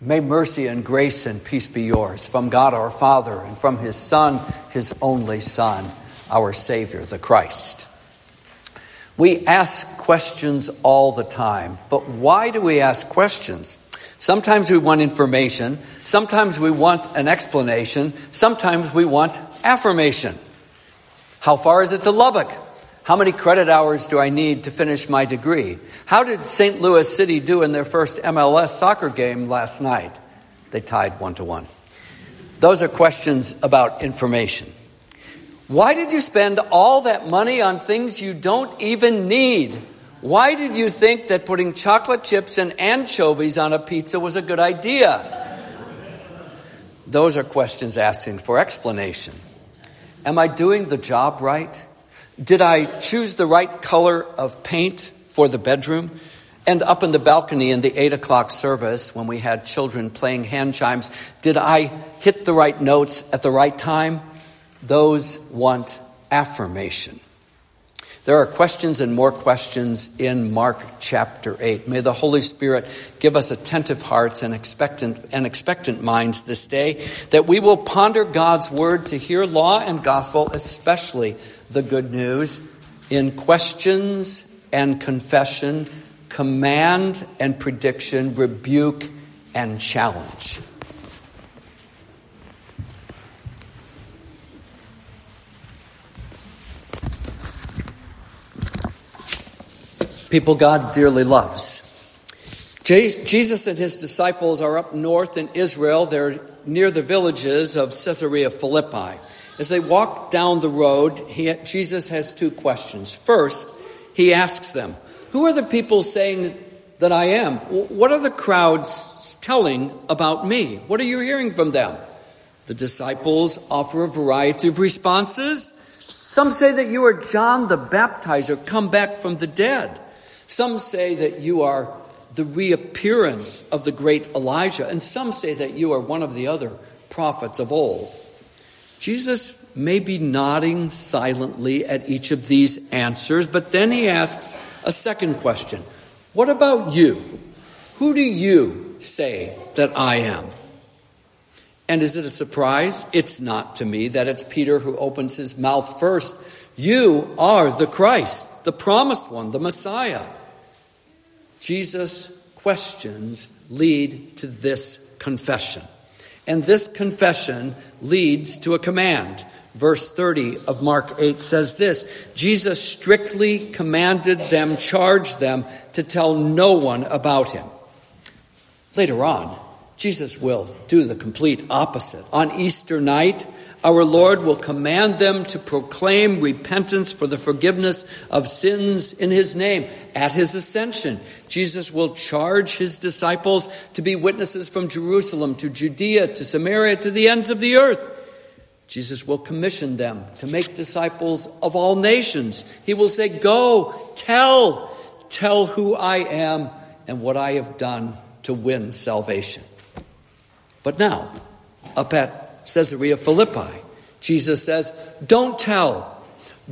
May mercy and grace and peace be yours from God our Father and from his Son, his only Son, our Savior, the Christ. We ask questions all the time, but why do we ask questions? Sometimes we want information, sometimes we want an explanation, sometimes we want affirmation. How far is it to Lubbock? How many credit hours do I need to finish my degree? How did St. Louis City do in their first MLS soccer game last night? They tied one to one. Those are questions about information. Why did you spend all that money on things you don't even need? Why did you think that putting chocolate chips and anchovies on a pizza was a good idea? Those are questions asking for explanation. Am I doing the job right? Did I choose the right color of paint for the bedroom? And up in the balcony in the eight o'clock service, when we had children playing hand chimes, did I hit the right notes at the right time? Those want affirmation. There are questions and more questions in Mark chapter 8. May the Holy Spirit give us attentive hearts and expectant, and expectant minds this day, that we will ponder God's word to hear law and gospel, especially the good news in questions and confession, command and prediction, rebuke and challenge. People God dearly loves. Jesus and his disciples are up north in Israel. They're near the villages of Caesarea Philippi. As they walk down the road, he, Jesus has two questions. First, he asks them, Who are the people saying that I am? What are the crowds telling about me? What are you hearing from them? The disciples offer a variety of responses. Some say that you are John the Baptizer, come back from the dead. Some say that you are the reappearance of the great Elijah, and some say that you are one of the other prophets of old. Jesus may be nodding silently at each of these answers, but then he asks a second question What about you? Who do you say that I am? And is it a surprise? It's not to me that it's Peter who opens his mouth first. You are the Christ, the promised one, the Messiah. Jesus' questions lead to this confession. And this confession leads to a command. Verse 30 of Mark 8 says this Jesus strictly commanded them, charged them to tell no one about him. Later on, Jesus will do the complete opposite. On Easter night, our Lord will command them to proclaim repentance for the forgiveness of sins in His name. At His ascension, Jesus will charge His disciples to be witnesses from Jerusalem to Judea to Samaria to the ends of the earth. Jesus will commission them to make disciples of all nations. He will say, Go, tell, tell who I am and what I have done to win salvation. But now, up at Caesarea Philippi. Jesus says, Don't tell,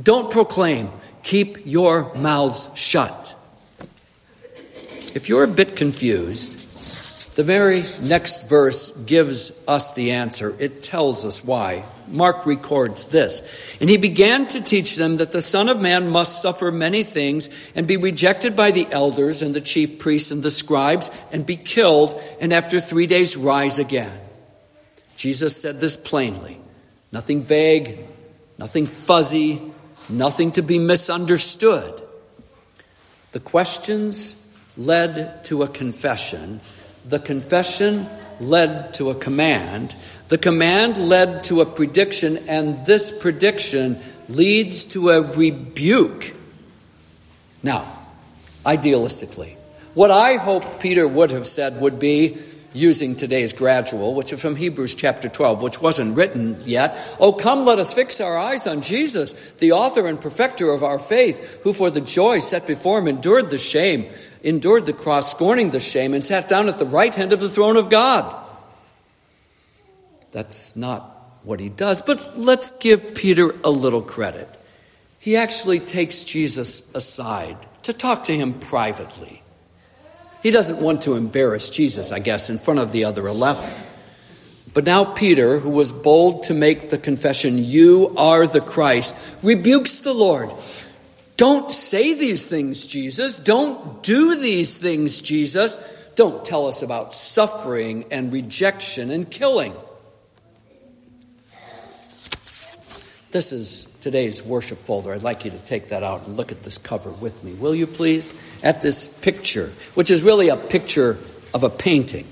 don't proclaim, keep your mouths shut. If you're a bit confused, the very next verse gives us the answer. It tells us why. Mark records this. And he began to teach them that the Son of Man must suffer many things and be rejected by the elders and the chief priests and the scribes and be killed and after three days rise again. Jesus said this plainly. Nothing vague, nothing fuzzy, nothing to be misunderstood. The questions led to a confession. The confession led to a command. The command led to a prediction, and this prediction leads to a rebuke. Now, idealistically, what I hope Peter would have said would be using today's gradual, which is from Hebrews chapter 12, which wasn't written yet. Oh, come, let us fix our eyes on Jesus, the author and perfecter of our faith, who for the joy set before him endured the shame, endured the cross, scorning the shame, and sat down at the right hand of the throne of God. That's not what he does, but let's give Peter a little credit. He actually takes Jesus aside to talk to him privately. He doesn't want to embarrass Jesus, I guess, in front of the other 11. But now Peter, who was bold to make the confession, You are the Christ, rebukes the Lord. Don't say these things, Jesus. Don't do these things, Jesus. Don't tell us about suffering and rejection and killing. This is today's worship folder. I'd like you to take that out and look at this cover with me, will you please? At this picture, which is really a picture of a painting.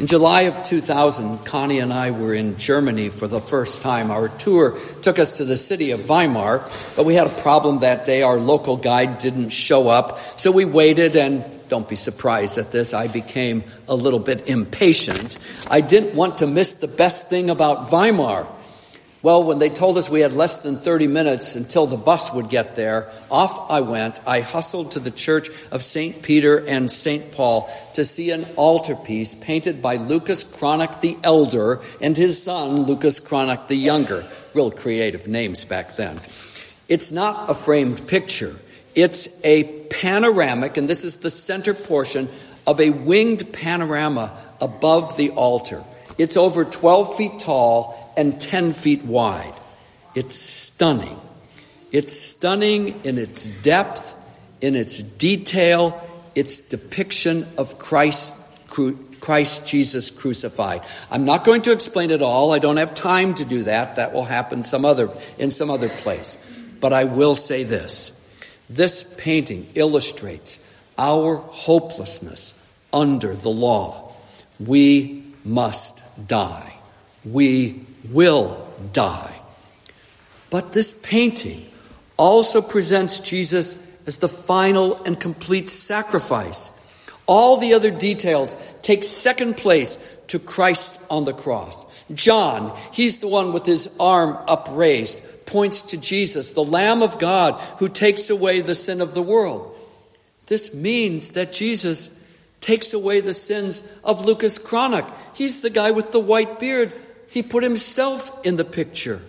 In July of 2000, Connie and I were in Germany for the first time. Our tour took us to the city of Weimar, but we had a problem that day. Our local guide didn't show up, so we waited and don't be surprised at this. I became a little bit impatient. I didn't want to miss the best thing about Weimar. Well, when they told us we had less than 30 minutes until the bus would get there, off I went. I hustled to the church of St. Peter and St. Paul to see an altarpiece painted by Lucas Cranach the Elder and his son, Lucas Cranach the Younger. Real creative names back then. It's not a framed picture. It's a panoramic, and this is the center portion of a winged panorama above the altar. It's over 12 feet tall and 10 feet wide. It's stunning. It's stunning in its depth, in its detail, its depiction of Christ, Christ Jesus crucified. I'm not going to explain it all. I don't have time to do that. That will happen some other, in some other place. But I will say this. This painting illustrates our hopelessness under the law. We must die. We will die. But this painting also presents Jesus as the final and complete sacrifice. All the other details take second place to Christ on the cross. John, he's the one with his arm upraised, points to Jesus, the Lamb of God who takes away the sin of the world. This means that Jesus takes away the sins of Lucas Cranach. He's the guy with the white beard he put himself in the picture.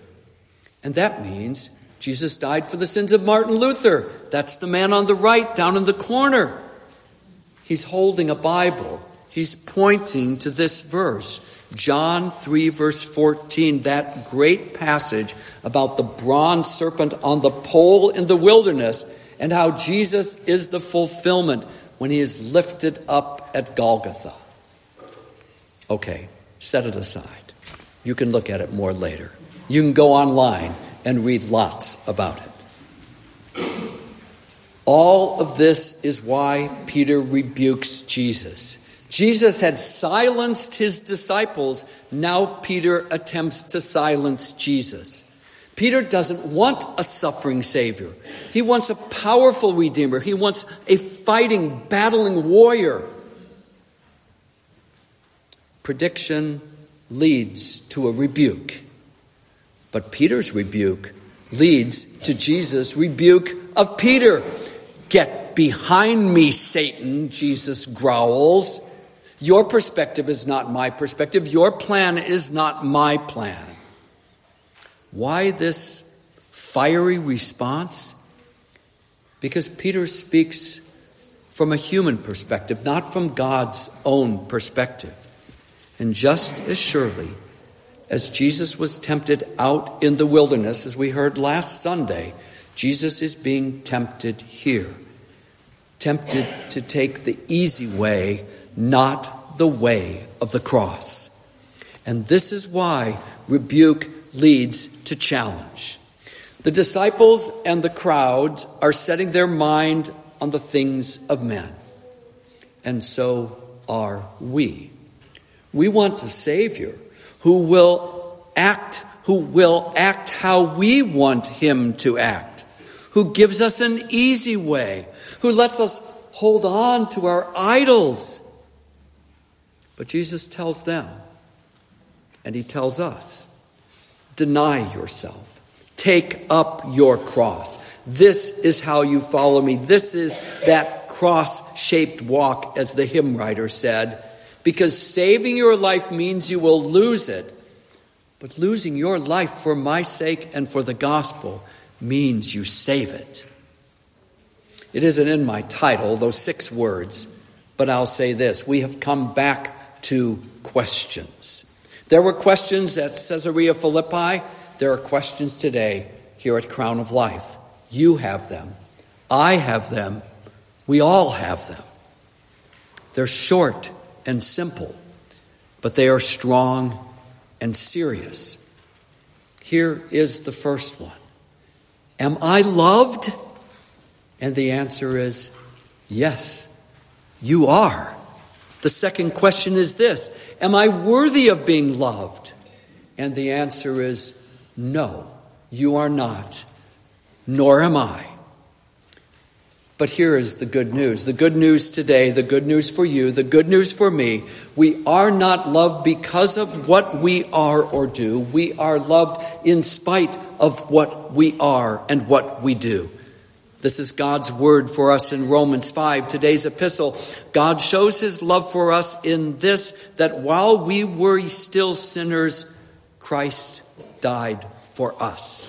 And that means Jesus died for the sins of Martin Luther. That's the man on the right, down in the corner. He's holding a Bible. He's pointing to this verse, John 3, verse 14, that great passage about the bronze serpent on the pole in the wilderness and how Jesus is the fulfillment when he is lifted up at Golgotha. Okay, set it aside. You can look at it more later. You can go online and read lots about it. All of this is why Peter rebukes Jesus. Jesus had silenced his disciples. Now Peter attempts to silence Jesus. Peter doesn't want a suffering Savior. He wants a powerful Redeemer. He wants a fighting, battling warrior. Prediction leads to a rebuke. But Peter's rebuke leads to Jesus' rebuke of Peter. Get behind me, Satan, Jesus growls. Your perspective is not my perspective. Your plan is not my plan. Why this fiery response? Because Peter speaks from a human perspective, not from God's own perspective. And just as surely as Jesus was tempted out in the wilderness, as we heard last Sunday, Jesus is being tempted here. Tempted to take the easy way, not the way of the cross. And this is why rebuke leads to challenge. The disciples and the crowd are setting their mind on the things of men. And so are we. We want a Savior who will act, who will act how we want Him to act, who gives us an easy way, who lets us hold on to our idols. But Jesus tells them, and He tells us, deny yourself, take up your cross. This is how you follow me. This is that cross shaped walk, as the hymn writer said because saving your life means you will lose it. But losing your life for my sake and for the gospel means you save it. It isn't in my title, those six words, But I'll say this we have come back to questions. There were questions at Caesarea Philippi. There are questions today here at Crown of Life. You have them. I have them. We all have them. They're short and simple, but they are strong and serious. Here is the first one Am I loved? And the answer is yes, you are. The second question is this Am I worthy of being loved? And the answer is no, you are not, nor am I. But here is the good news. The good news today, the good news for you, the good news for me. We are not loved because of what we are or do. We are loved in spite of what we are and what we do. This is God's word for us in Romans 5, today's epistle. God shows his love for us in this that while we were still sinners, Christ died for us.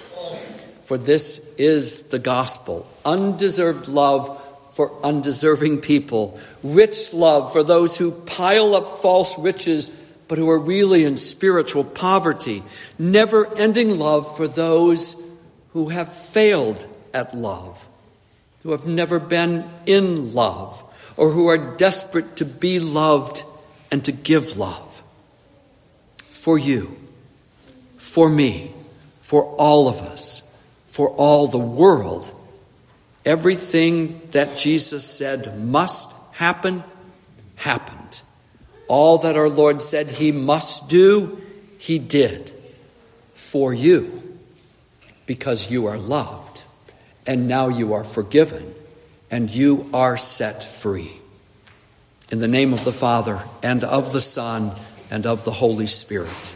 For this is the gospel undeserved love for undeserving people, rich love for those who pile up false riches but who are really in spiritual poverty, never ending love for those who have failed at love who have never been in love or who are desperate to be loved and to give love. For you, for me, for all of us, for all the world, everything that Jesus said must happen, happened. All that our Lord said he must do, he did for you because you are loved and now you are forgiven, and you are set free. In the name of the Father, and of the Son, and of the Holy Spirit.